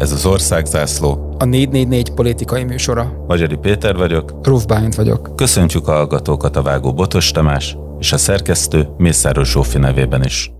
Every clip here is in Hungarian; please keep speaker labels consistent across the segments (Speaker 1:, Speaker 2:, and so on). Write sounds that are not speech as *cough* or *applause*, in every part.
Speaker 1: Ez az Országzászló.
Speaker 2: A 444 politikai műsora.
Speaker 1: Magyari Péter vagyok.
Speaker 2: Ruf Bálint vagyok.
Speaker 1: Köszöntjük a hallgatókat a Vágó Botos Tamás és a szerkesztő Mészáros Zsófi nevében is.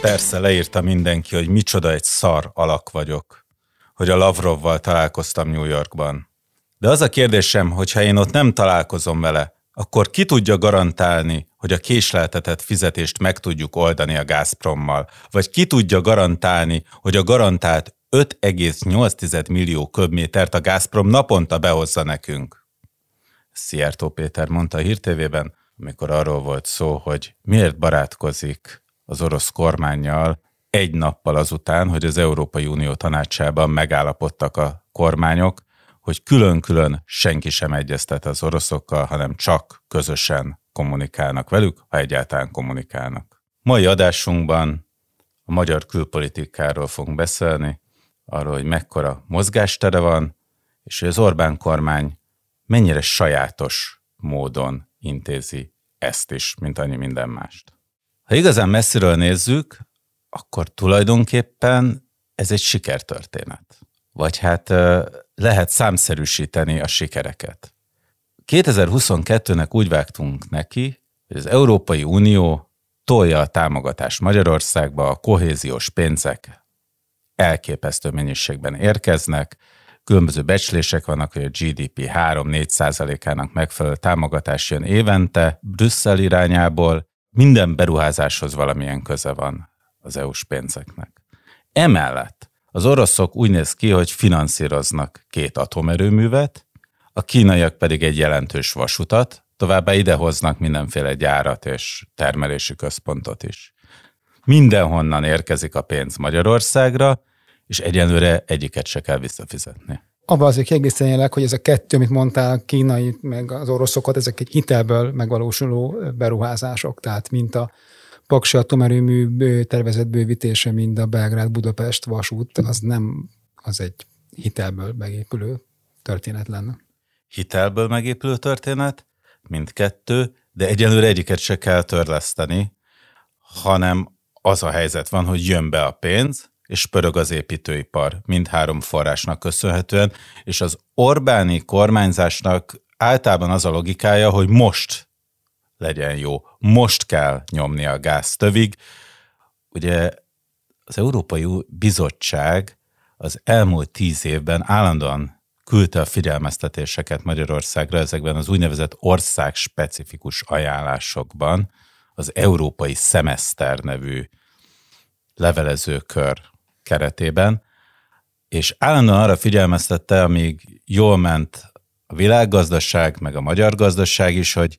Speaker 1: Persze leírta mindenki, hogy micsoda egy szar alak vagyok, hogy a Lavrovval találkoztam New Yorkban. De az a kérdésem, hogy ha én ott nem találkozom vele, akkor ki tudja garantálni, hogy a késleltetett fizetést meg tudjuk oldani a Gazprommal? Vagy ki tudja garantálni, hogy a garantált 5,8 millió köbmétert a Gazprom naponta behozza nekünk? Szijjártó Péter mondta a hírtévében, amikor arról volt szó, hogy miért barátkozik az orosz kormányjal egy nappal azután, hogy az Európai Unió tanácsában megállapodtak a kormányok, hogy külön-külön senki sem egyeztet az oroszokkal, hanem csak közösen kommunikálnak velük, ha egyáltalán kommunikálnak. Mai adásunkban a magyar külpolitikáról fogunk beszélni, arról, hogy mekkora mozgástere van, és hogy az Orbán kormány mennyire sajátos módon intézi ezt is, mint annyi minden mást. Ha igazán messziről nézzük, akkor tulajdonképpen ez egy sikertörténet. Vagy hát lehet számszerűsíteni a sikereket. 2022-nek úgy vágtunk neki, hogy az Európai Unió tolja a támogatást Magyarországba, a kohéziós pénzek elképesztő mennyiségben érkeznek, különböző becslések vannak, hogy a GDP 3-4 százalékának megfelelő támogatás jön évente Brüsszel irányából, minden beruházáshoz valamilyen köze van az EU-s pénzeknek. Emellett az oroszok úgy néz ki, hogy finanszíroznak két atomerőművet, a kínaiak pedig egy jelentős vasutat, továbbá idehoznak mindenféle gyárat és termelési központot is. Mindenhonnan érkezik a pénz Magyarországra, és egyenlőre egyiket se kell visszafizetni.
Speaker 2: Abban azért kiegészítenjelek, hogy ez a kettő, amit mondtál, kínai meg az oroszokat, ezek egy hitelből megvalósuló beruházások, tehát mint a Paksi atomerőmű tervezett bővítése, mind a Belgrád-Budapest vasút, az nem az egy hitelből megépülő történet lenne.
Speaker 1: Hitelből megépülő történet, mindkettő, de egyelőre egyiket se kell törleszteni, hanem az a helyzet van, hogy jön be a pénz, és pörög az építőipar mindhárom forrásnak köszönhetően, és az Orbáni kormányzásnak általában az a logikája, hogy most legyen jó. Most kell nyomni a gáztövig. Ugye az Európai Bizottság az elmúlt tíz évben állandóan küldte a figyelmeztetéseket Magyarországra ezekben az úgynevezett ország-specifikus ajánlásokban, az Európai Szemeszter nevű levelezőkör keretében, és állandóan arra figyelmeztette, amíg jól ment a világgazdaság, meg a magyar gazdaság is, hogy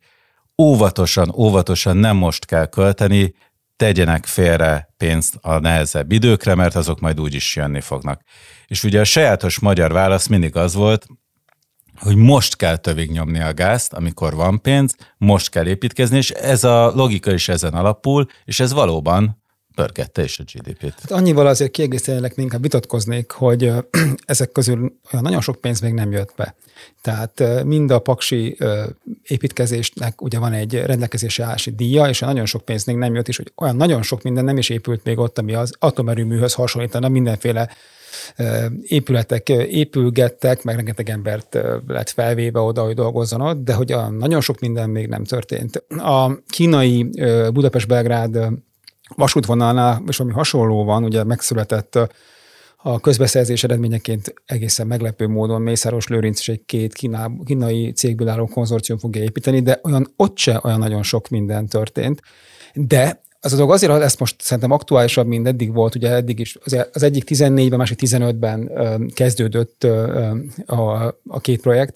Speaker 1: óvatosan, óvatosan nem most kell költeni, tegyenek félre pénzt a nehezebb időkre, mert azok majd úgy is jönni fognak. És ugye a sajátos magyar válasz mindig az volt, hogy most kell tövig nyomni a gázt, amikor van pénz, most kell építkezni, és ez a logika is ezen alapul, és ez valóban pörgette is a GDP-t.
Speaker 2: Hát annyival azért kiegészítenek, inkább vitatkoznék, hogy *clears throat* ezek közül olyan nagyon sok pénz még nem jött be. Tehát mind a paksi építkezésnek ugye van egy rendelkezési állási díja, és nagyon sok pénz még nem jött, és hogy olyan nagyon sok minden nem is épült még ott, ami az atomerőműhöz hasonlítana, mindenféle épületek épülgettek, meg rengeteg embert lett felvéve oda, hogy dolgozzon de hogy a nagyon sok minden még nem történt. A kínai Budapest-Belgrád vasútvonalnál, és ami hasonló van, ugye megszületett a közbeszerzés eredményeként egészen meglepő módon Mészáros Lőrinc és egy két kíná, kínai cégből álló konzorcium fogja építeni, de olyan ott se olyan nagyon sok minden történt. De az a dolog azért, ezt most szerintem aktuálisabb, mint eddig volt, ugye eddig is, az egyik 14-ben, másik 15-ben kezdődött a, a két projekt,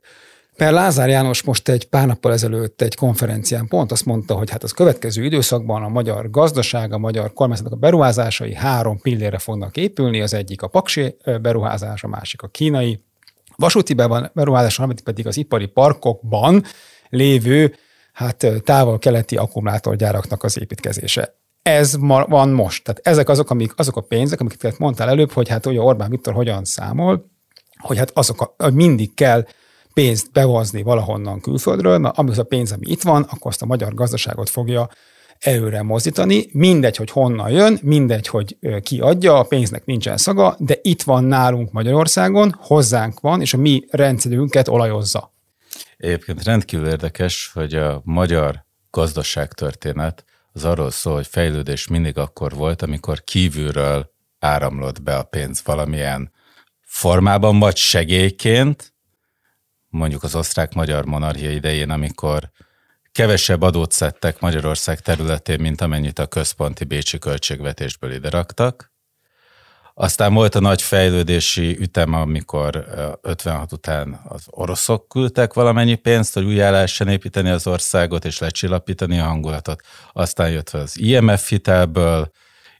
Speaker 2: mert Lázár János most egy pár nappal ezelőtt egy konferencián pont azt mondta, hogy hát az következő időszakban a magyar gazdaság, a magyar kormányzatnak a beruházásai három pillére fognak épülni, az egyik a paksi beruházás, a másik a kínai vasúti beruházás, a pedig az ipari parkokban lévő hát távol-keleti akkumulátorgyáraknak az építkezése. Ez ma, van most. Tehát ezek azok, amik, azok a pénzek, amiket mondtál előbb, hogy hát ugye Orbán Viktor hogyan számol, hogy hát azok, a, mindig kell pénzt behozni valahonnan külföldről, mert az a pénz, ami itt van, akkor azt a magyar gazdaságot fogja előre mozdítani, mindegy, hogy honnan jön, mindegy, hogy ki adja, a pénznek nincsen szaga, de itt van nálunk Magyarországon, hozzánk van, és a mi rendszerünket olajozza.
Speaker 1: Egyébként rendkívül érdekes, hogy a magyar gazdaságtörténet az arról szól, hogy fejlődés mindig akkor volt, amikor kívülről áramlott be a pénz valamilyen formában, vagy segélyként, mondjuk az osztrák-magyar monarchia idején, amikor kevesebb adót szedtek Magyarország területén, mint amennyit a központi bécsi költségvetésből ide raktak. Aztán volt a nagy fejlődési ütem, amikor 56 után az oroszok küldtek valamennyi pénzt, hogy újjá lehessen építeni az országot és lecsillapítani a hangulatot. Aztán jött az IMF hitelből,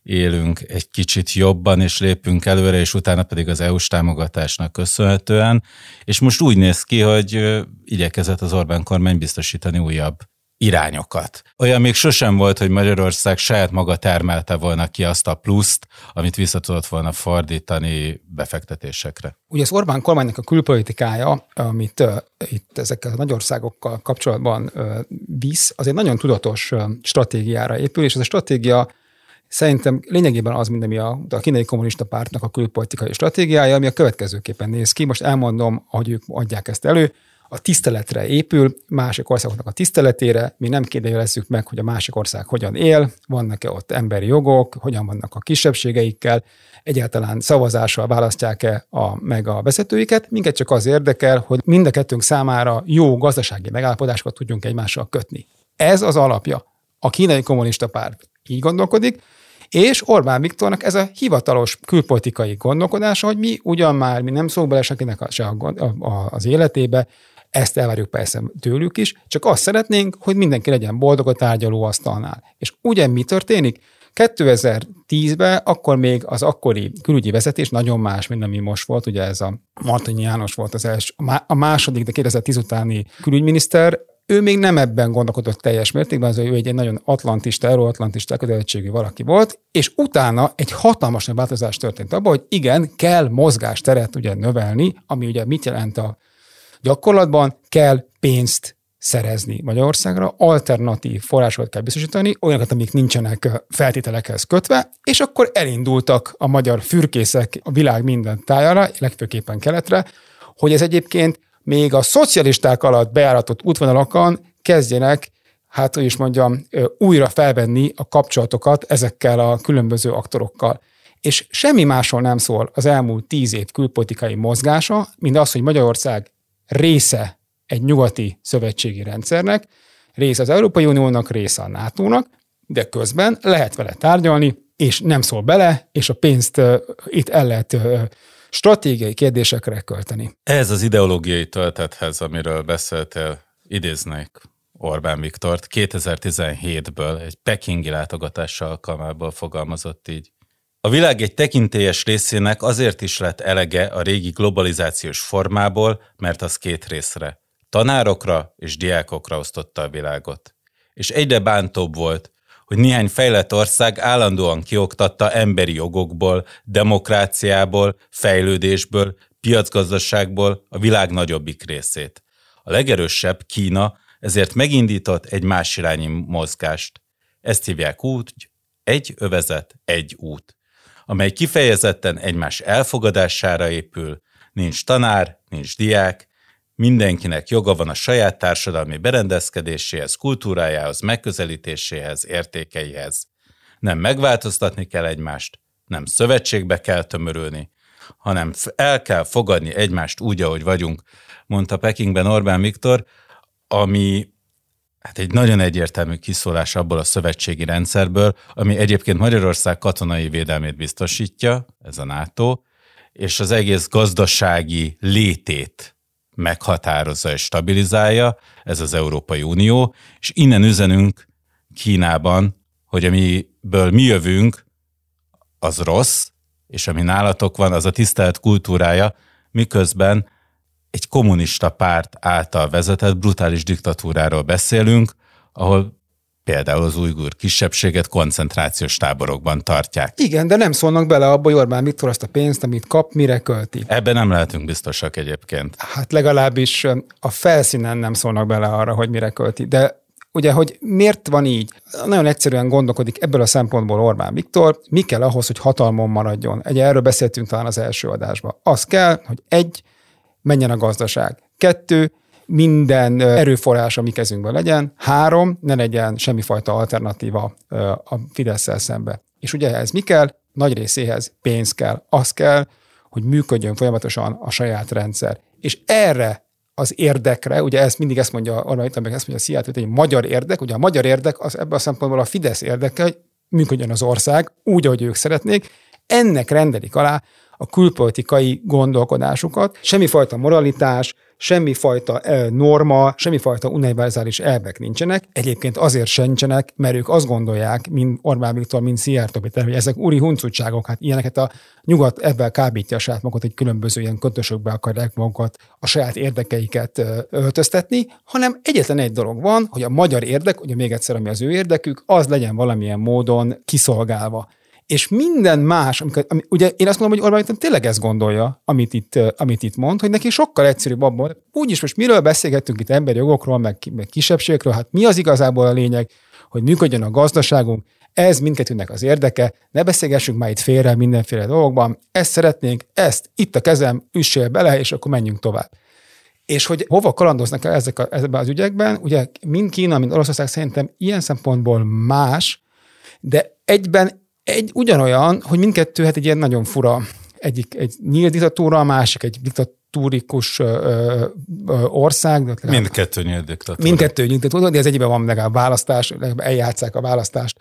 Speaker 1: élünk egy kicsit jobban, és lépünk előre, és utána pedig az EU-s támogatásnak köszönhetően. És most úgy néz ki, hogy igyekezett az Orbán kormány biztosítani újabb irányokat. Olyan még sosem volt, hogy Magyarország saját maga termelte volna ki azt a pluszt, amit vissza tudott volna fordítani befektetésekre.
Speaker 2: Ugye az Orbán kormánynak a külpolitikája, amit uh, itt ezekkel a nagyországokkal kapcsolatban uh, visz, az egy nagyon tudatos uh, stratégiára épül, és ez a stratégia Szerintem lényegében az, mint ami a, a kínai kommunista pártnak a külpolitikai stratégiája, ami a következőképpen néz ki. Most elmondom, hogy ők adják ezt elő. A tiszteletre épül, másik országoknak a tiszteletére, mi nem kérdezzük meg, hogy a másik ország hogyan él, vannak-e ott emberi jogok, hogyan vannak a kisebbségeikkel, egyáltalán szavazással választják-e a, meg a vezetőiket, minket csak az érdekel, hogy mind a kettőnk számára jó gazdasági megállapodásokat tudjunk egymással kötni. Ez az alapja. A kínai kommunista párt így gondolkodik, és Orbán Viktornak ez a hivatalos külpolitikai gondolkodása, hogy mi ugyan már, mi nem szólunk bele senkinek a, se a, a, az életébe, ezt elvárjuk persze tőlük is, csak azt szeretnénk, hogy mindenki legyen boldog a tárgyalóasztalnál. És ugye mi történik? 2010-ben akkor még az akkori külügyi vezetés nagyon más, mint ami most volt, ugye ez a Martonyi János volt az első, a második, de 2010 utáni külügyminiszter, ő még nem ebben gondolkodott teljes mértékben, az ő egy nagyon atlantista, euróatlantista kötelezettségű valaki volt, és utána egy hatalmas nagy változás történt abban, hogy igen, kell mozgásteret ugye növelni, ami ugye mit jelent a gyakorlatban, kell pénzt szerezni Magyarországra, alternatív forrásokat kell biztosítani, olyanokat, amik nincsenek feltételekhez kötve, és akkor elindultak a magyar fürkészek a világ minden tájára, legfőképpen keletre, hogy ez egyébként még a szocialisták alatt bejáratott útvonalakon kezdjenek, hát hogy is mondjam, újra felvenni a kapcsolatokat ezekkel a különböző aktorokkal. És semmi másról nem szól az elmúlt tíz év külpolitikai mozgása, mint az, hogy Magyarország része egy nyugati szövetségi rendszernek, része az Európai Uniónak, része a NATO-nak, de közben lehet vele tárgyalni, és nem szól bele, és a pénzt uh, itt el lehet uh, stratégiai kérdésekre költeni.
Speaker 1: Ez az ideológiai töltethez, amiről beszéltél, idéznék Orbán Viktort, 2017-ből egy pekingi látogatás alkalmából fogalmazott így. A világ egy tekintélyes részének azért is lett elege a régi globalizációs formából, mert az két részre, tanárokra és diákokra osztotta a világot. És egyre bántóbb volt, hogy néhány fejlett ország állandóan kioktatta emberi jogokból, demokráciából, fejlődésből, piacgazdaságból a világ nagyobbik részét. A legerősebb, Kína, ezért megindított egy más irányi mozgást. Ezt hívják úgy, egy övezet, egy út, amely kifejezetten egymás elfogadására épül, nincs tanár, nincs diák, Mindenkinek joga van a saját társadalmi berendezkedéséhez, kultúrájához, megközelítéséhez, értékeihez. Nem megváltoztatni kell egymást, nem szövetségbe kell tömörülni, hanem el kell fogadni egymást úgy, ahogy vagyunk, mondta Pekingben Orbán Viktor, ami hát egy nagyon egyértelmű kiszólás abból a szövetségi rendszerből, ami egyébként Magyarország katonai védelmét biztosítja, ez a NATO, és az egész gazdasági létét meghatározza és stabilizálja, ez az Európai Unió, és innen üzenünk Kínában, hogy amiből mi jövünk, az rossz, és ami nálatok van, az a tisztelt kultúrája, miközben egy kommunista párt által vezetett brutális diktatúráról beszélünk, ahol például az ujgur kisebbséget koncentrációs táborokban tartják.
Speaker 2: Igen, de nem szólnak bele abba, hogy Orbán Viktor azt a pénzt, amit kap, mire költi.
Speaker 1: Ebben nem lehetünk biztosak egyébként.
Speaker 2: Hát legalábbis a felszínen nem szólnak bele arra, hogy mire költi. De Ugye, hogy miért van így? Nagyon egyszerűen gondolkodik ebből a szempontból Orbán Viktor, mi kell ahhoz, hogy hatalmon maradjon. Egy erről beszéltünk talán az első adásban. Az kell, hogy egy, menjen a gazdaság. Kettő, minden erőforrás a mi kezünkben legyen. Három, ne legyen semmifajta alternatíva a fidesz szembe. És ugye ez mi kell? Nagy részéhez pénz kell. Az kell, hogy működjön folyamatosan a saját rendszer. És erre az érdekre, ugye ez mindig ezt mondja Orbán Viktor, meg ezt mondja a Szijjártó, hogy egy magyar érdek, ugye a magyar érdek az ebben a szempontból a Fidesz érdeke, hogy működjön az ország úgy, ahogy ők szeretnék, ennek rendelik alá a külpolitikai gondolkodásukat. Semmifajta moralitás, semmifajta norma, semmifajta univerzális elvek nincsenek. Egyébként azért sincsenek, mert ők azt gondolják, mint Orbán Viktor, mint Szijjártó Péter, hogy ezek úri huncutságok, hát ilyeneket a nyugat ebben kábítja a saját magukat, egy különböző ilyen kötösökbe akarják magukat a saját érdekeiket öltöztetni, hanem egyetlen egy dolog van, hogy a magyar érdek, ugye még egyszer, ami az ő érdekük, az legyen valamilyen módon kiszolgálva és minden más, amikor, ami, ugye én azt mondom, hogy Orbán Viktor tényleg ezt gondolja, amit itt, amit itt mond, hogy neki sokkal egyszerűbb abban, úgyis most miről beszélgettünk itt emberi jogokról, meg, meg kisebbségekről, hát mi az igazából a lényeg, hogy működjön a gazdaságunk, ez mindkettőnek az érdeke, ne beszélgessünk már itt félre mindenféle dolgokban, ezt szeretnénk, ezt itt a kezem, üssél bele, és akkor menjünk tovább. És hogy hova kalandoznak el ezek a, ezekben az ügyekben, ugye mind Kína, mind Oroszország szerintem ilyen szempontból más, de egyben egy ugyanolyan, hogy mindkettő hát egy ilyen nagyon fura, egyik egy nyílt diktatúra, a másik egy diktatúrikus ö, ö, ország.
Speaker 1: Mindkettő nyílt diktatúra.
Speaker 2: Mindkettő nyílt diktatúra, de az egyben van meg a választás, eljátszák a választást,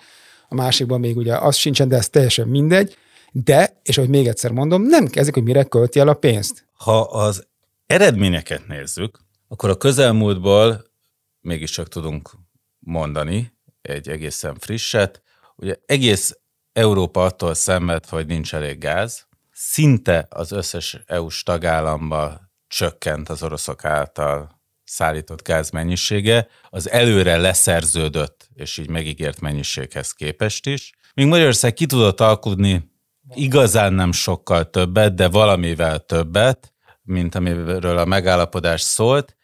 Speaker 2: a másikban még ugye az sincsen, de ez teljesen mindegy. De, és hogy még egyszer mondom, nem kezdik, hogy mire költi el a pénzt.
Speaker 1: Ha az eredményeket nézzük, akkor a közelmúltból mégiscsak tudunk mondani egy egészen frisset. Ugye egész Európa attól szenved, hogy nincs elég gáz. Szinte az összes EU-s tagállamba csökkent az oroszok által szállított gáz mennyisége, az előre leszerződött és így megígért mennyiséghez képest is. Míg Magyarország ki tudott alkudni igazán nem sokkal többet, de valamivel többet, mint amiről a megállapodás szólt,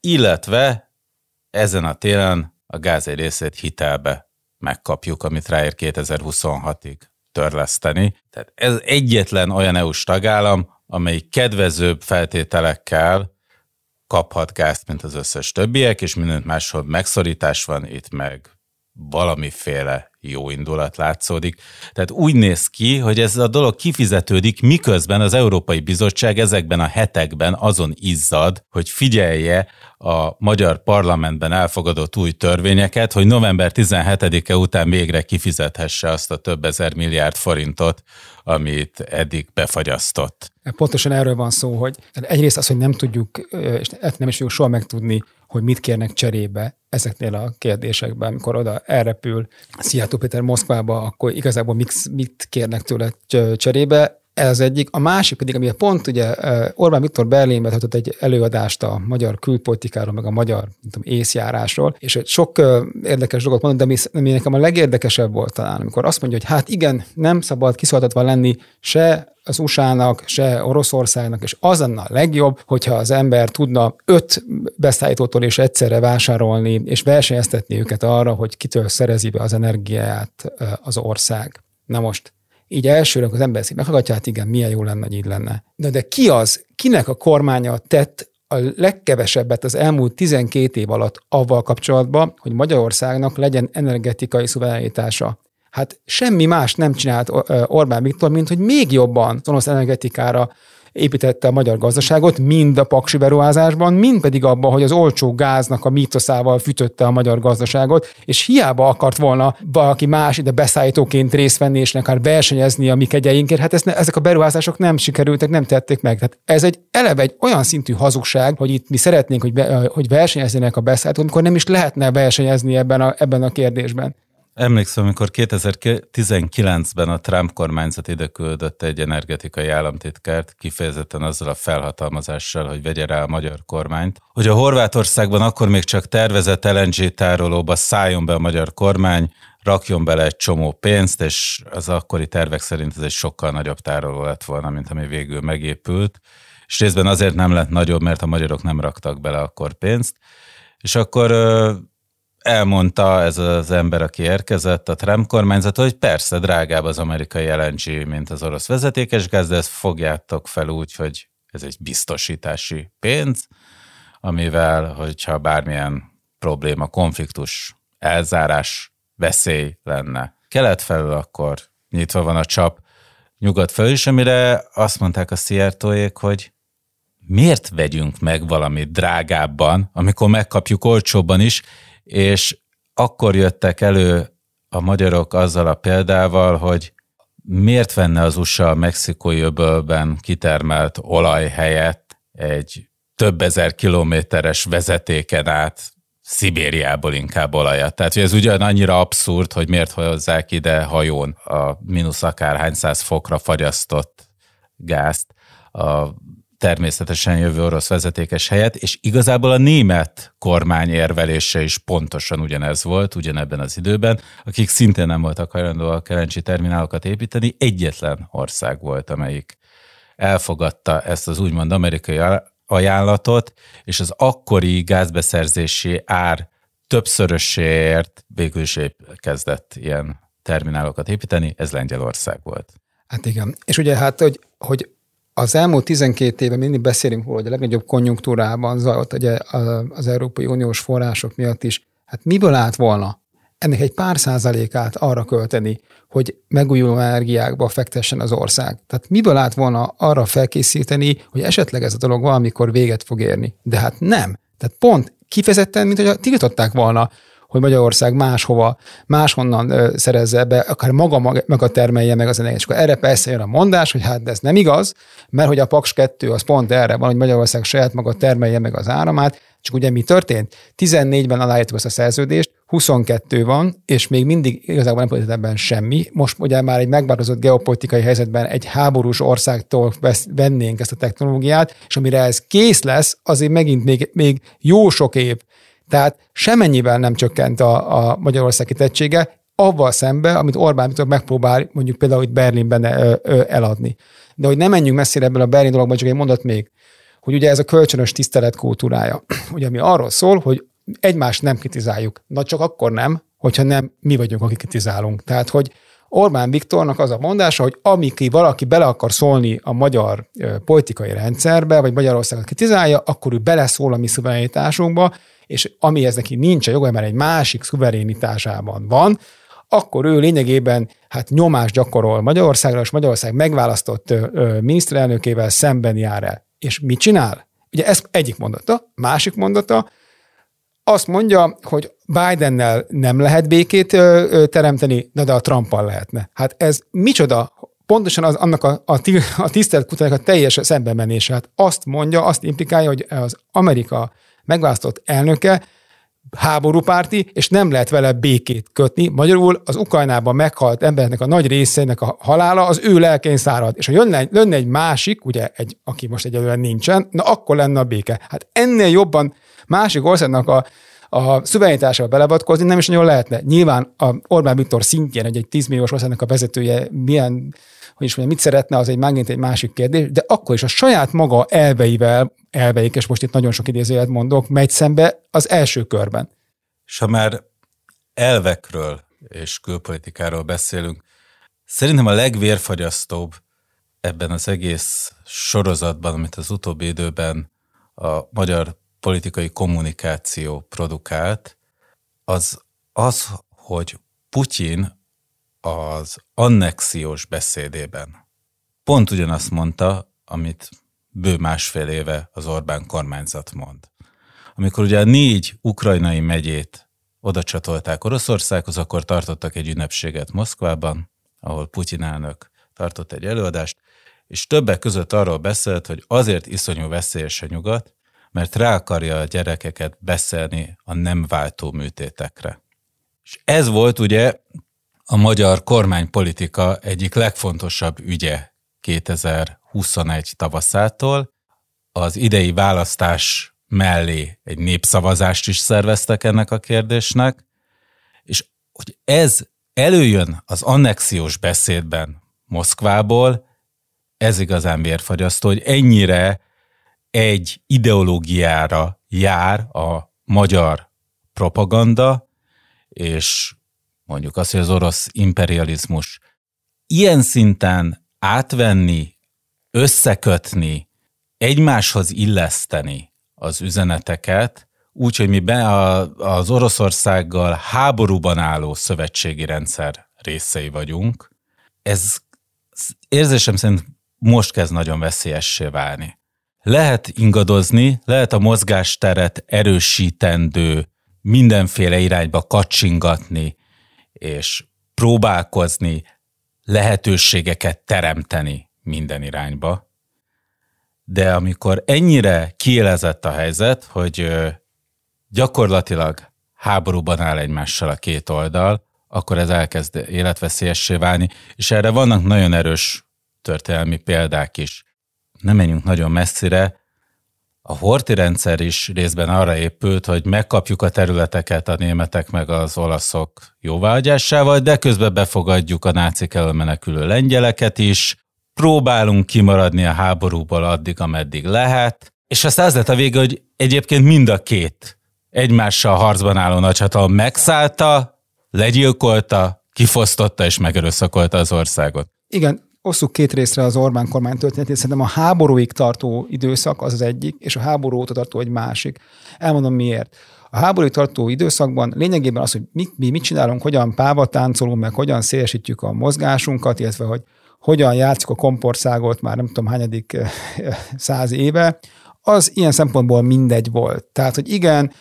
Speaker 1: illetve ezen a téren a gáz egy részét hitelbe megkapjuk, amit ráér 2026-ig törleszteni. Tehát ez egyetlen olyan EU-s tagállam, amely kedvezőbb feltételekkel kaphat gázt, mint az összes többiek, és mindent máshol megszorítás van, itt meg valamiféle jó indulat látszódik. Tehát úgy néz ki, hogy ez a dolog kifizetődik, miközben az Európai Bizottság ezekben a hetekben azon izzad, hogy figyelje a magyar parlamentben elfogadott új törvényeket, hogy november 17-e után végre kifizethesse azt a több ezer milliárd forintot, amit eddig befagyasztott.
Speaker 2: Pontosan erről van szó, hogy egyrészt az, hogy nem tudjuk, és nem is fogjuk soha megtudni, hogy mit kérnek cserébe ezeknél a kérdésekben, amikor oda elrepül Szijjártó Péter Moszkvába, akkor igazából mit, mit kérnek tőle cserébe. Ez az egyik. A másik pedig, ami pont ugye Orbán Viktor Berlinbe tartott egy előadást a magyar külpolitikáról, meg a magyar tudom, észjárásról, és sok érdekes dolgot mondott, de ami, ami nekem a legérdekesebb volt talán, amikor azt mondja, hogy hát igen, nem szabad kiszoltatva lenni se az USA-nak, se Oroszországnak, és az lenne a legjobb, hogyha az ember tudna öt beszállítótól is egyszerre vásárolni, és versenyeztetni őket arra, hogy kitől szerezi be az energiáját az ország. Na most, így elsőre az ember szép meghallgatja, hát igen, milyen jó lenne, hogy így lenne. De, de ki az, kinek a kormánya tett a legkevesebbet az elmúlt 12 év alatt avval kapcsolatban, hogy Magyarországnak legyen energetikai szuverenitása. Hát semmi más nem csinált Orbán Viktor, mint hogy még jobban az orosz energetikára építette a magyar gazdaságot, mind a paksi beruházásban, mind pedig abban, hogy az olcsó gáznak a mítoszával fütötte a magyar gazdaságot, és hiába akart volna valaki más ide beszállítóként részt venni, és akár versenyezni a mi kegyeinkért, hát ezt ne, ezek a beruházások nem sikerültek, nem tették meg. Tehát ez egy eleve egy olyan szintű hazugság, hogy itt mi szeretnénk, hogy, be, hogy versenyezzenek a beszállítók, amikor nem is lehetne versenyezni ebben a, ebben a kérdésben.
Speaker 1: Emlékszem, amikor 2019-ben a Trump kormányzat ide küldött egy energetikai államtitkárt, kifejezetten azzal a felhatalmazással, hogy vegye rá a magyar kormányt, hogy a Horvátországban akkor még csak tervezett LNG tárolóba szálljon be a magyar kormány, rakjon bele egy csomó pénzt, és az akkori tervek szerint ez egy sokkal nagyobb tároló lett volna, mint ami végül megépült. És részben azért nem lett nagyobb, mert a magyarok nem raktak bele akkor pénzt. És akkor elmondta ez az ember, aki érkezett a Trump kormányzat, hogy persze drágább az amerikai LNG, mint az orosz vezetékes gáz, de ezt fogjátok fel úgy, hogy ez egy biztosítási pénz, amivel, hogyha bármilyen probléma, konfliktus, elzárás, veszély lenne. Kelet felül akkor nyitva van a csap, nyugat felül is, amire azt mondták a Szijjártóék, hogy miért vegyünk meg valamit drágábban, amikor megkapjuk olcsóbban is, és akkor jöttek elő a magyarok azzal a példával, hogy miért venne az USA a mexikói öbölben kitermelt olaj helyett egy több ezer kilométeres vezetéken át Szibériából inkább olajat. Tehát hogy ez ugyan annyira abszurd, hogy miért hozzák ide hajón a mínusz akárhány száz fokra fagyasztott gázt a természetesen jövő orosz vezetékes helyett, és igazából a német kormány érvelése is pontosan ugyanez volt, ugyanebben az időben, akik szintén nem voltak hajlandóak kerencsi terminálokat építeni, egyetlen ország volt, amelyik elfogadta ezt az úgymond amerikai ajánlatot, és az akkori gázbeszerzési ár többszöröséért végül is kezdett ilyen terminálokat építeni, ez Lengyelország volt.
Speaker 2: Hát igen. És ugye hát, hogy, hogy az elmúlt 12 évben mindig beszélünk róla, hogy a legnagyobb konjunktúrában zajlott ugye az Európai Uniós források miatt is. Hát miből állt volna ennek egy pár százalékát arra költeni, hogy megújuló energiákba fektessen az ország. Tehát miből állt volna arra felkészíteni, hogy esetleg ez a dolog valamikor véget fog érni. De hát nem. Tehát pont kifejezetten, mint hogy tiltották volna hogy Magyarország máshova, máshonnan szerezze be, akár maga, maga termelje meg az energiát. És akkor erre persze jön a mondás, hogy hát ez nem igaz, mert hogy a Paks 2 az pont erre van, hogy Magyarország saját maga termelje meg az áramát, csak ugye mi történt? 14-ben aláírtuk ezt a szerződést, 22 van, és még mindig igazából nem történt ebben semmi. Most ugye már egy megváltozott geopolitikai helyzetben egy háborús országtól vennénk ezt a technológiát, és amire ez kész lesz, azért megint még, még jó sok év. Tehát semennyivel nem csökkent a, a Magyarország kitettsége, avval szembe, amit Orbán Viktor megpróbál mondjuk például itt Berlinben eladni. De hogy nem menjünk messzire ebből a Berlin dologban, csak egy mondat még, hogy ugye ez a kölcsönös tisztelet kultúrája, *clears throat* ugye ami arról szól, hogy egymást nem kritizáljuk. Na csak akkor nem, hogyha nem mi vagyunk, akik kritizálunk. Tehát, hogy Orbán Viktornak az a mondása, hogy amikor valaki bele akar szólni a magyar politikai rendszerbe, vagy Magyarországot kritizálja, akkor ő beleszól a mi szuverenitásunkba, és amihez neki nincs a joga, mert egy másik szuverénitásában van, akkor ő lényegében hát nyomást gyakorol Magyarországra, és Magyarország megválasztott miniszterelnökével szemben jár el. És mit csinál? Ugye ez egyik mondata, másik mondata, azt mondja, hogy Bidennel nem lehet békét teremteni, de, de a Trumpal lehetne. Hát ez micsoda, pontosan az, annak a, a, a tisztelt kutatónak a teljes szembemenése. Hát azt mondja, azt implikálja, hogy az Amerika megválasztott elnöke háborúpárti, és nem lehet vele békét kötni. Magyarul az Ukrajnában meghalt embernek a nagy részének a halála az ő lelkén szárad. És ha jönne, jönne egy másik, ugye, egy, aki most egyelőre nincsen, na akkor lenne a béke. Hát ennél jobban másik országnak a, a szuverenitásával belevatkozni nem is nagyon lehetne. Nyilván a Orbán Viktor szintjén, egy, egy 10 milliós országnak a vezetője milyen hogy is mondjam, mit szeretne, az egy megint egy másik kérdés, de akkor is a saját maga elveivel, elveik, és most itt nagyon sok idézőjelet mondok, megy szembe az első körben.
Speaker 1: És ha már elvekről és külpolitikáról beszélünk, szerintem a legvérfagyasztóbb ebben az egész sorozatban, amit az utóbbi időben a magyar politikai kommunikáció produkált, az az, hogy Putyin az annexiós beszédében pont ugyanazt mondta, amit bő másfél éve az Orbán kormányzat mond. Amikor ugye a négy ukrajnai megyét oda csatolták Oroszországhoz, akkor tartottak egy ünnepséget Moszkvában, ahol Putyin elnök tartott egy előadást, és többek között arról beszélt, hogy azért iszonyú veszélyes a nyugat, mert rá akarja a gyerekeket beszélni a nem váltó műtétekre. És ez volt ugye a magyar kormánypolitika egyik legfontosabb ügye 2021 tavaszától. Az idei választás mellé egy népszavazást is szerveztek ennek a kérdésnek, és hogy ez előjön az annexiós beszédben Moszkvából, ez igazán vérfagyasztó, hogy ennyire egy ideológiára jár a magyar propaganda, és mondjuk azt, hogy az orosz imperializmus ilyen szinten átvenni, összekötni, egymáshoz illeszteni az üzeneteket, úgy, hogy mi be a, az Oroszországgal háborúban álló szövetségi rendszer részei vagyunk, ez érzésem szerint most kezd nagyon veszélyessé válni. Lehet ingadozni, lehet a mozgásteret erősítendő, mindenféle irányba kacsingatni, és próbálkozni, lehetőségeket teremteni minden irányba. De amikor ennyire kiélezett a helyzet, hogy gyakorlatilag háborúban áll egymással a két oldal, akkor ez elkezd életveszélyessé válni, és erre vannak nagyon erős történelmi példák is. Nem menjünk nagyon messzire, a horti rendszer is részben arra épült, hogy megkapjuk a területeket a németek meg az olaszok jóváhagyásával, de közben befogadjuk a nácik menekülő lengyeleket is, próbálunk kimaradni a háborúból addig, ameddig lehet, és aztán az lett a vége, hogy egyébként mind a két egymással harcban álló nagyhatalom megszállta, legyilkolta, kifosztotta és megerőszakolta az országot.
Speaker 2: Igen, osszuk két részre az Orbán kormány történetét, szerintem a háborúig tartó időszak az az egyik, és a háború óta tartó egy másik. Elmondom miért. A háborúig tartó időszakban lényegében az, hogy mi, mi mit csinálunk, hogyan páva táncolunk, meg hogyan szélesítjük a mozgásunkat, illetve hogy hogyan játszuk a kompországot már nem tudom hányadik eh, száz éve, az ilyen szempontból mindegy volt. Tehát, hogy igen,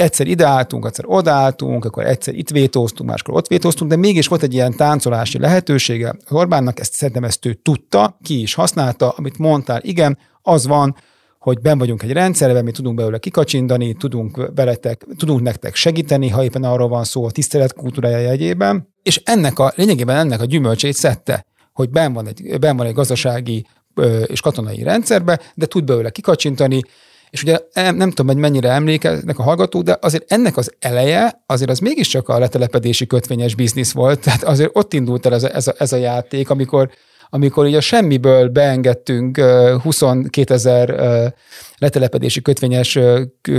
Speaker 2: egyszer ide álltunk, egyszer oda álltunk, akkor egyszer itt vétóztunk, máskor ott vétóztunk, de mégis volt egy ilyen táncolási lehetősége. Orbánnak ezt szerintem ezt ő tudta, ki is használta, amit mondtál, igen, az van, hogy ben vagyunk egy rendszerben, mi tudunk belőle kikacsindani, tudunk veletek, tudunk nektek segíteni, ha éppen arról van szó a tisztelet kultúrája jegyében, és ennek a, lényegében ennek a gyümölcsét szedte, hogy ben van egy, ben van egy gazdasági és katonai rendszerbe, de tud belőle kikacsintani, és ugye nem tudom, hogy mennyire emlékeznek a hallgatók, de azért ennek az eleje, azért az mégiscsak a letelepedési kötvényes biznisz volt, *laughs* tehát azért ott indult el ez a, ez a, ez a játék, amikor amikor így a semmiből beengedtünk 22 ezer letelepedési kötvényes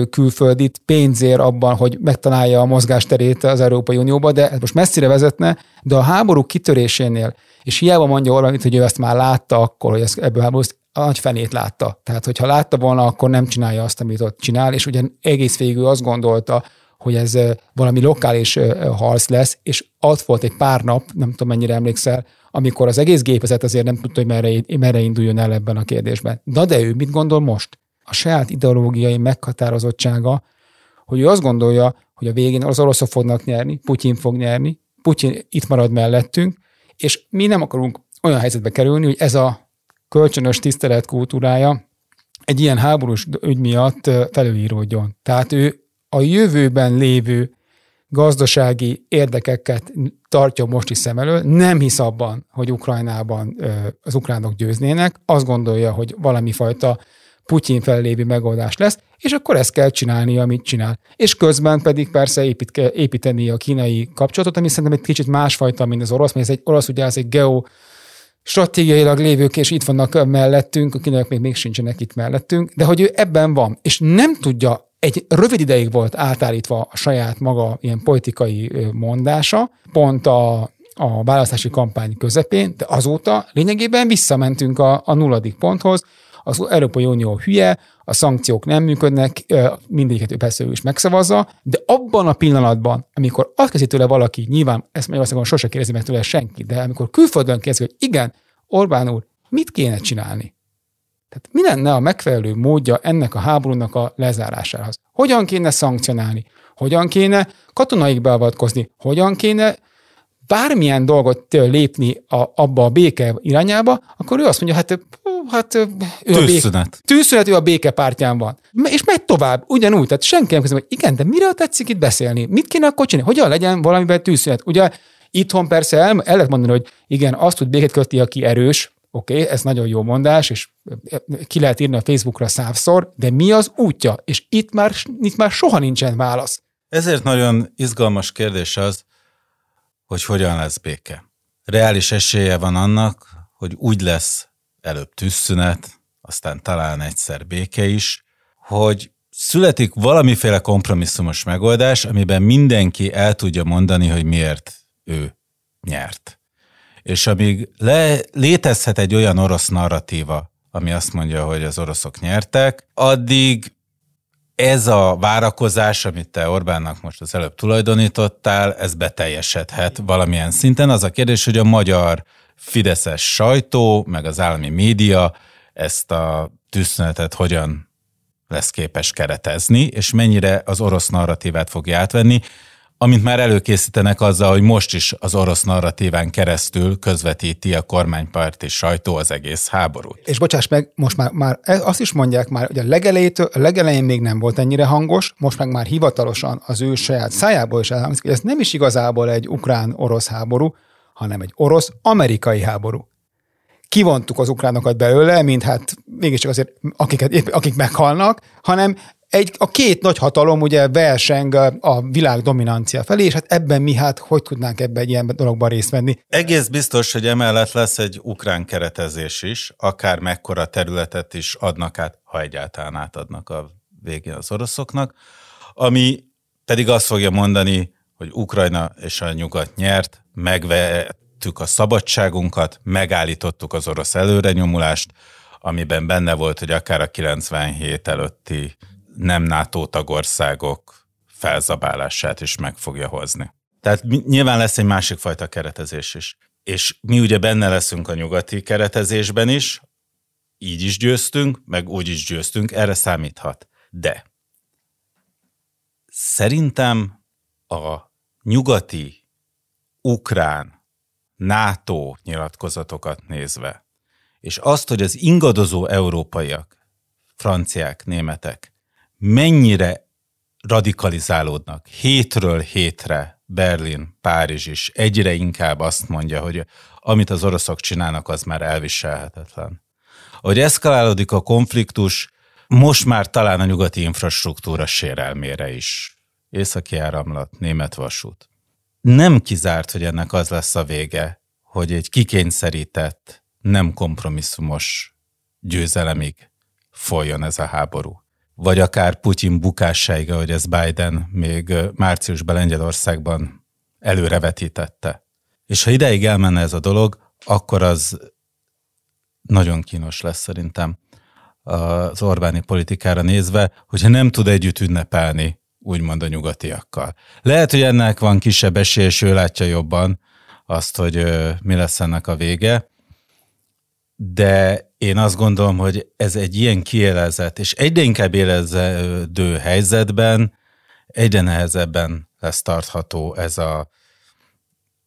Speaker 2: külföldit pénzért abban, hogy megtalálja a mozgásterét az Európai Unióba, de ez most messzire vezetne, de a háború kitörésénél, és hiába mondja Orbán, hogy ő ezt már látta akkor, hogy ez, ebből háború, a nagy fenét látta. Tehát, hogyha látta volna, akkor nem csinálja azt, amit ott csinál, és ugye egész végül azt gondolta, hogy ez valami lokális harc lesz, és ott volt egy pár nap, nem tudom mennyire emlékszel, amikor az egész gépezet azért nem tudta, hogy merre, merre induljon el ebben a kérdésben. Na de ő mit gondol most? A saját ideológiai meghatározottsága, hogy ő azt gondolja, hogy a végén az oroszok fognak nyerni, Putyin fog nyerni, Putyin itt marad mellettünk, és mi nem akarunk olyan helyzetbe kerülni, hogy ez a kölcsönös tisztelet kultúrája egy ilyen háborús ügy miatt felülíródjon. Tehát ő a jövőben lévő gazdasági érdekeket tartja most is szem elől, nem hisz abban, hogy Ukrajnában az ukránok győznének, azt gondolja, hogy valami fajta Putyin fellévő megoldás lesz, és akkor ezt kell csinálni, amit csinál. És közben pedig persze épít, építeni a kínai kapcsolatot, ami szerintem egy kicsit másfajta, mint az orosz, mert ez egy orosz ugye ez egy geo stratégiailag lévők, és itt vannak mellettünk, a kínaiak még, még sincsenek itt mellettünk, de hogy ő ebben van, és nem tudja egy rövid ideig volt átállítva a saját maga ilyen politikai mondása, pont a, a választási kampány közepén, de azóta lényegében visszamentünk a, a nulladik ponthoz, az Európai Unió hülye, a szankciók nem működnek, mindegyiket ő persze ő is megszavazza, de abban a pillanatban, amikor azt kezdi tőle valaki, nyilván ezt Magyarországon sose kérdezi meg tőle senki, de amikor külföldön kezdi, hogy igen, Orbán úr, mit kéne csinálni? Tehát mi lenne a megfelelő módja ennek a háborúnak a lezárásához? Hogyan kéne szankcionálni? Hogyan kéne katonaik beavatkozni? Hogyan kéne bármilyen dolgot lépni a, abba a béke irányába, akkor ő azt mondja, hát hát ő
Speaker 1: tűzszünet.
Speaker 2: A bé- tűzszünet, ő a békepártyán van. És megy tovább, ugyanúgy. Tehát senki nem kezdem, hogy igen, de miről tetszik itt beszélni? Mit kéne akkor csinálni? Hogyan legyen valamiben tűzszünet? Ugye itthon persze el, el lehet mondani, hogy igen, azt tud békét kötni, aki erős, Oké, okay, ez nagyon jó mondás, és ki lehet írni a Facebookra szávszor, de mi az útja? És itt már, itt már soha nincsen válasz.
Speaker 1: Ezért nagyon izgalmas kérdés az, hogy hogyan lesz béke. Reális esélye van annak, hogy úgy lesz előbb tűzszünet, aztán talán egyszer béke is, hogy születik valamiféle kompromisszumos megoldás, amiben mindenki el tudja mondani, hogy miért ő nyert. És amíg le, létezhet egy olyan orosz narratíva, ami azt mondja, hogy az oroszok nyertek, addig ez a várakozás, amit te Orbánnak most az előbb tulajdonítottál, ez beteljesedhet valamilyen szinten. Az a kérdés, hogy a magyar fideszes sajtó, meg az állami média ezt a tűzszünetet hogyan lesz képes keretezni, és mennyire az orosz narratívát fogja átvenni, amint már előkészítenek azzal, hogy most is az orosz narratíván keresztül közvetíti a kormánypárti sajtó az egész háborút.
Speaker 2: És bocsáss meg, most már, már e- azt is mondják már, hogy a legelejétől, a legelején még nem volt ennyire hangos, most meg már hivatalosan az ő saját szájából is elhangzik, hogy ez nem is igazából egy ukrán-orosz háború, hanem egy orosz-amerikai háború. Kivontuk az ukránokat belőle, mint hát mégiscsak azért, akiket, akik meghalnak, hanem egy, a két nagy hatalom ugye verseng a világ dominancia felé, és hát ebben mi hát hogy tudnánk ebben egy ilyen dologban részt venni?
Speaker 1: Egész biztos, hogy emellett lesz egy ukrán keretezés is, akár mekkora területet is adnak át, ha egyáltalán átadnak a végén az oroszoknak, ami pedig azt fogja mondani, hogy Ukrajna és a nyugat nyert, megvettük a szabadságunkat, megállítottuk az orosz előrenyomulást, amiben benne volt, hogy akár a 97 előtti nem NATO tagországok felzabálását is meg fogja hozni. Tehát nyilván lesz egy másik fajta keretezés is. És mi ugye benne leszünk a nyugati keretezésben is, így is győztünk, meg úgy is győztünk, erre számíthat. De szerintem a nyugati, ukrán, NATO nyilatkozatokat nézve, és azt, hogy az ingadozó európaiak, franciák, németek mennyire radikalizálódnak hétről hétre Berlin, Párizs is egyre inkább azt mondja, hogy amit az oroszok csinálnak, az már elviselhetetlen. Ahogy eszkalálódik a konfliktus, most már talán a nyugati infrastruktúra sérelmére is. Északi áramlat, német vasút. Nem kizárt, hogy ennek az lesz a vége, hogy egy kikényszerített, nem kompromisszumos győzelemig folyjon ez a háború vagy akár Putyin bukássáig, hogy ez Biden még márciusban Lengyelországban előrevetítette. És ha ideig elmenne ez a dolog, akkor az nagyon kínos lesz szerintem az Orbáni politikára nézve, hogyha nem tud együtt ünnepelni, úgymond a nyugatiakkal. Lehet, hogy ennek van kisebb esély, és ő látja jobban azt, hogy mi lesz ennek a vége, de én azt gondolom, hogy ez egy ilyen kielezett, és egyre inkább éleződő helyzetben egyre nehezebben lesz tartható ez a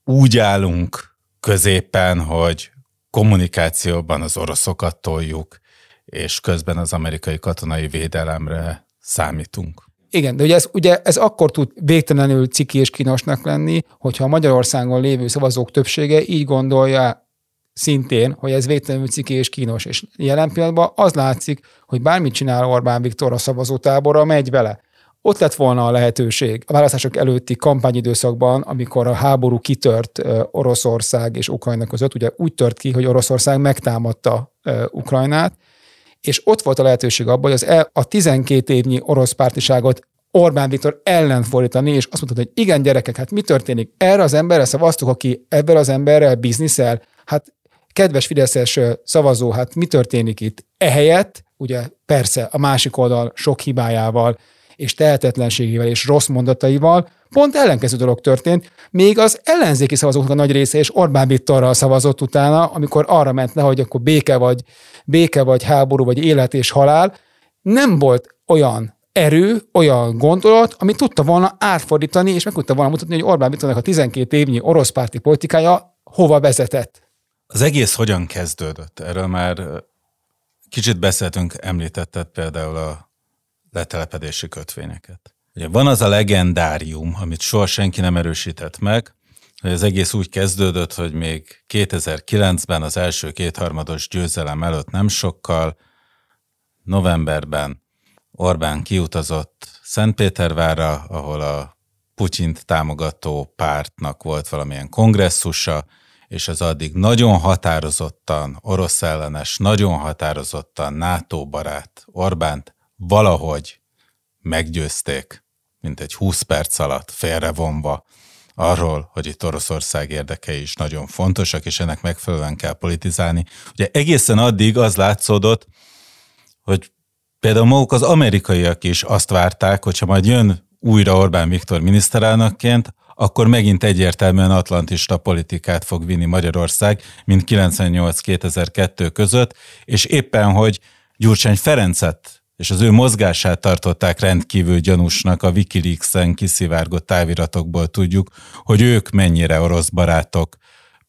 Speaker 1: úgy állunk középen, hogy kommunikációban az oroszokat toljuk, és közben az amerikai katonai védelemre számítunk.
Speaker 2: Igen, de ugye ez, ugye ez akkor tud végtelenül ciki és kínosnak lenni, hogyha a Magyarországon lévő szavazók többsége így gondolja szintén, hogy ez végtelenül ciki és kínos. És jelen pillanatban az látszik, hogy bármit csinál Orbán Viktor a szavazótábora, megy vele. Ott lett volna a lehetőség a választások előtti kampányidőszakban, amikor a háború kitört Oroszország és Ukrajna között, ugye úgy tört ki, hogy Oroszország megtámadta Ukrajnát, és ott volt a lehetőség abban, hogy az el, a 12 évnyi orosz pártiságot Orbán Viktor ellen fordítani, és azt mondta, hogy igen, gyerekek, hát mi történik? Erre az emberre szavaztuk, aki ebben az emberrel bizniszel, hát kedves Fideszes szavazó, hát mi történik itt? Ehelyett, ugye persze a másik oldal sok hibájával, és tehetetlenségével, és rossz mondataival, pont ellenkező dolog történt, még az ellenzéki szavazóknak a nagy része és Orbán Viktorral szavazott utána, amikor arra ment le, hogy akkor béke vagy, béke vagy háború, vagy élet és halál, nem volt olyan erő, olyan gondolat, ami tudta volna átfordítani, és meg tudta volna mutatni, hogy Orbán Viktornak a 12 évnyi orosz párti politikája hova vezetett.
Speaker 1: Az egész hogyan kezdődött? Erről már Kicsit beszéltünk, említetted például a letelepedési kötvényeket. Ugye van az a legendárium, amit soha senki nem erősített meg, hogy az egész úgy kezdődött, hogy még 2009-ben az első kétharmados győzelem előtt nem sokkal, novemberben Orbán kiutazott Szentpétervárra, ahol a Putyint támogató pártnak volt valamilyen kongresszusa, és az addig nagyon határozottan orosz ellenes, nagyon határozottan NATO barát Orbánt valahogy meggyőzték, mint egy 20 perc alatt félrevonva arról, hogy itt Oroszország érdekei is nagyon fontosak, és ennek megfelelően kell politizálni. Ugye egészen addig az látszódott, hogy például maguk az amerikaiak is azt várták, hogyha majd jön újra Orbán Viktor miniszterelnökként, akkor megint egyértelműen atlantista politikát fog vinni Magyarország, mint 98-2002 között, és éppen, hogy Gyurcsány Ferencet és az ő mozgását tartották rendkívül gyanúsnak a Wikileaks-en kiszivárgott táviratokból tudjuk, hogy ők mennyire orosz barátok.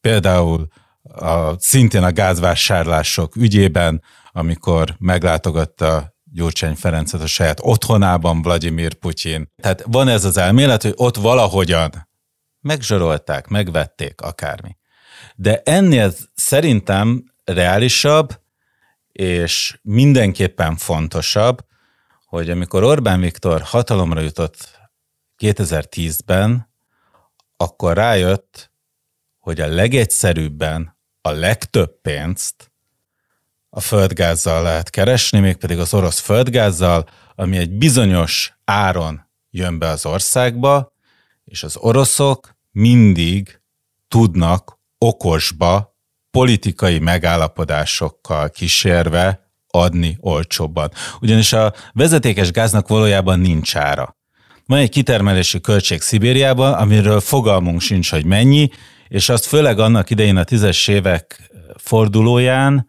Speaker 1: Például a, szintén a gázvásárlások ügyében, amikor meglátogatta Gyurcsány Ferencet a saját otthonában Vladimir Putyin. Tehát van ez az elmélet, hogy ott valahogyan megzsarolták, megvették, akármi. De ennél szerintem reálisabb, és mindenképpen fontosabb, hogy amikor Orbán Viktor hatalomra jutott 2010-ben, akkor rájött, hogy a legegyszerűbben a legtöbb pénzt a földgázzal lehet keresni, mégpedig az orosz földgázzal, ami egy bizonyos áron jön be az országba, és az oroszok mindig tudnak okosba politikai megállapodásokkal kísérve adni olcsóbban. Ugyanis a vezetékes gáznak valójában nincs ára. Van egy kitermelési költség Szibériában, amiről fogalmunk sincs, hogy mennyi, és azt főleg annak idején a tízes évek fordulóján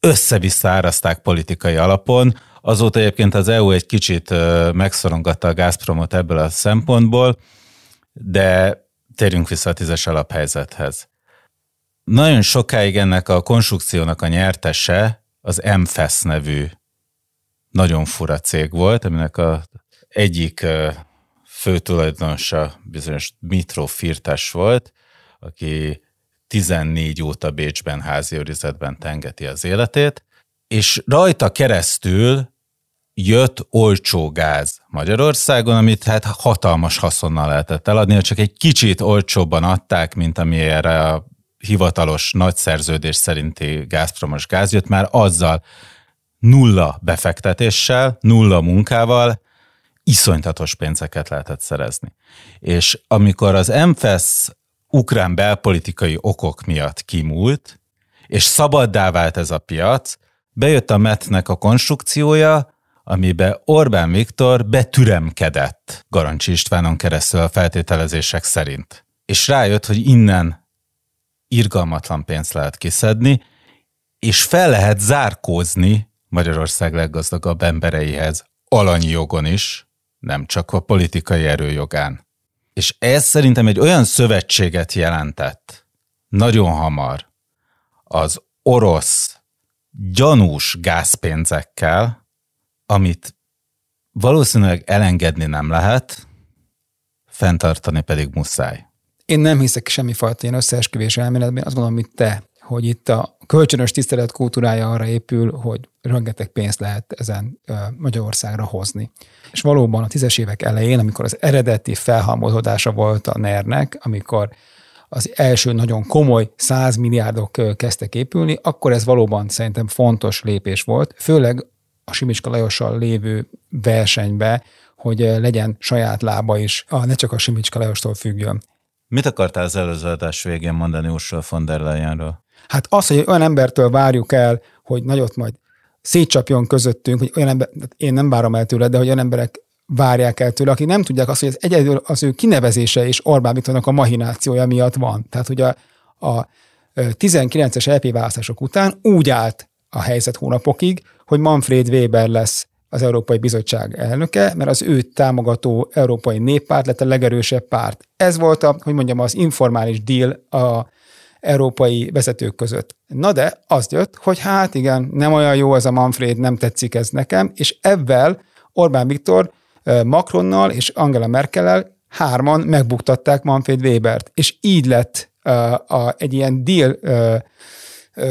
Speaker 1: össze-vissza politikai alapon. Azóta egyébként az EU egy kicsit megszorongatta a Gazpromot ebből a szempontból, de térjünk vissza a tízes alaphelyzethez. Nagyon sokáig ennek a konstrukciónak a nyertese az MFES nevű nagyon fura cég volt, aminek a egyik fő tulajdonosa bizonyos Dmitro Firtas volt, aki 14 óta Bécsben házi őrizetben tengeti az életét, és rajta keresztül jött olcsó gáz Magyarországon, amit hát hatalmas haszonnal lehetett eladni, csak egy kicsit olcsóbban adták, mint ami erre a hivatalos nagy szerződés szerinti gázpromos gáz jött, már azzal nulla befektetéssel, nulla munkával iszonytatos pénzeket lehetett szerezni. És amikor az MFES ukrán belpolitikai okok miatt kimúlt, és szabaddá vált ez a piac, bejött a MET-nek a konstrukciója, amibe Orbán Viktor betüremkedett Garancsi Istvánon keresztül a feltételezések szerint. És rájött, hogy innen irgalmatlan pénzt lehet kiszedni, és fel lehet zárkózni Magyarország leggazdagabb embereihez alanyi jogon is, nem csak a politikai erőjogán. És ez szerintem egy olyan szövetséget jelentett nagyon hamar az orosz gyanús gázpénzekkel, amit valószínűleg elengedni nem lehet, fenntartani pedig muszáj.
Speaker 2: Én nem hiszek semmifajta ilyen összeesküvés elméletben, azt gondolom, mint te, hogy itt a kölcsönös tisztelet kultúrája arra épül, hogy rengeteg pénzt lehet ezen Magyarországra hozni. És valóban a tízes évek elején, amikor az eredeti felhalmozódása volt a NER-nek, amikor az első nagyon komoly 100 milliárdok kezdtek épülni, akkor ez valóban szerintem fontos lépés volt, főleg a Simicska Lajossal lévő versenybe, hogy legyen saját lába is, ne csak a Simicska Lajostól függjön.
Speaker 1: Mit akartál az előző adás végén mondani Ursula von der Leyenről?
Speaker 2: Hát az, hogy olyan embertől várjuk el, hogy nagyot majd szétcsapjon közöttünk, hogy olyan ember, én nem várom el tőle, de hogy olyan emberek várják el tőle, akik nem tudják azt, hogy ez egyedül az ő kinevezése és Orbán Viktornak a mahinációja miatt van. Tehát, hogy a, a 19-es LP választások után úgy állt a helyzet hónapokig, hogy Manfred Weber lesz az Európai Bizottság elnöke, mert az őt támogató Európai Néppárt lett a legerősebb párt. Ez volt a, hogy mondjam, az informális deal a európai vezetők között. Na de az jött, hogy hát igen, nem olyan jó az a Manfred, nem tetszik ez nekem, és ebben Orbán Viktor Macronnal és Angela Merkellel hárman megbuktatták Manfred Webert, és így lett uh, a, egy ilyen deal uh,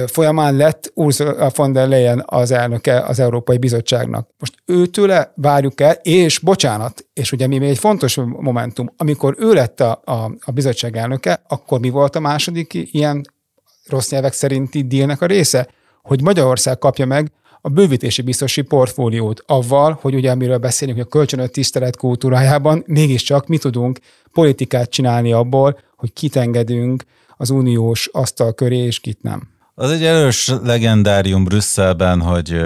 Speaker 2: folyamán lett Ursula von der Leyen az elnöke az Európai Bizottságnak. Most őtőle várjuk el, és bocsánat, és ugye mi még egy fontos momentum, amikor ő lett a, a, a bizottság elnöke, akkor mi volt a második ilyen rossz nyelvek szerinti dílnek a része? Hogy Magyarország kapja meg a bővítési biztosi portfóliót avval, hogy ugye amiről beszélünk, hogy a kölcsönös tisztelet kultúrájában mégiscsak mi tudunk politikát csinálni abból, hogy kit engedünk az uniós asztal köré, és kit nem.
Speaker 1: Az egy erős legendárium Brüsszelben, hogy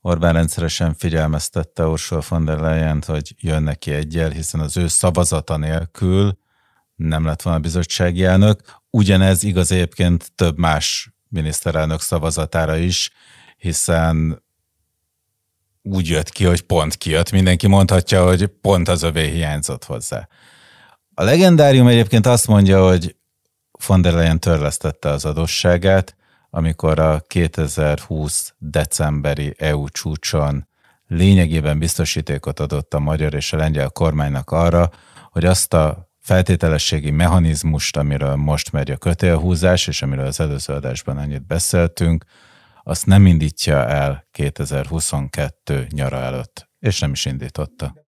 Speaker 1: Orbán rendszeresen figyelmeztette Ursula von der leyen hogy jön neki egyel, hiszen az ő szavazata nélkül nem lett volna bizottsági elnök. Ugyanez igaz egyébként több más miniszterelnök szavazatára is, hiszen úgy jött ki, hogy pont kijött. Mindenki mondhatja, hogy pont az övé hiányzott hozzá. A legendárium egyébként azt mondja, hogy von der Leyen törlesztette az adósságát, amikor a 2020 decemberi EU csúcson lényegében biztosítékot adott a magyar és a lengyel kormánynak arra, hogy azt a feltételességi mechanizmust, amiről most megy a kötélhúzás, és amiről az előző adásban annyit beszéltünk, azt nem indítja el 2022 nyara előtt, és nem is indította.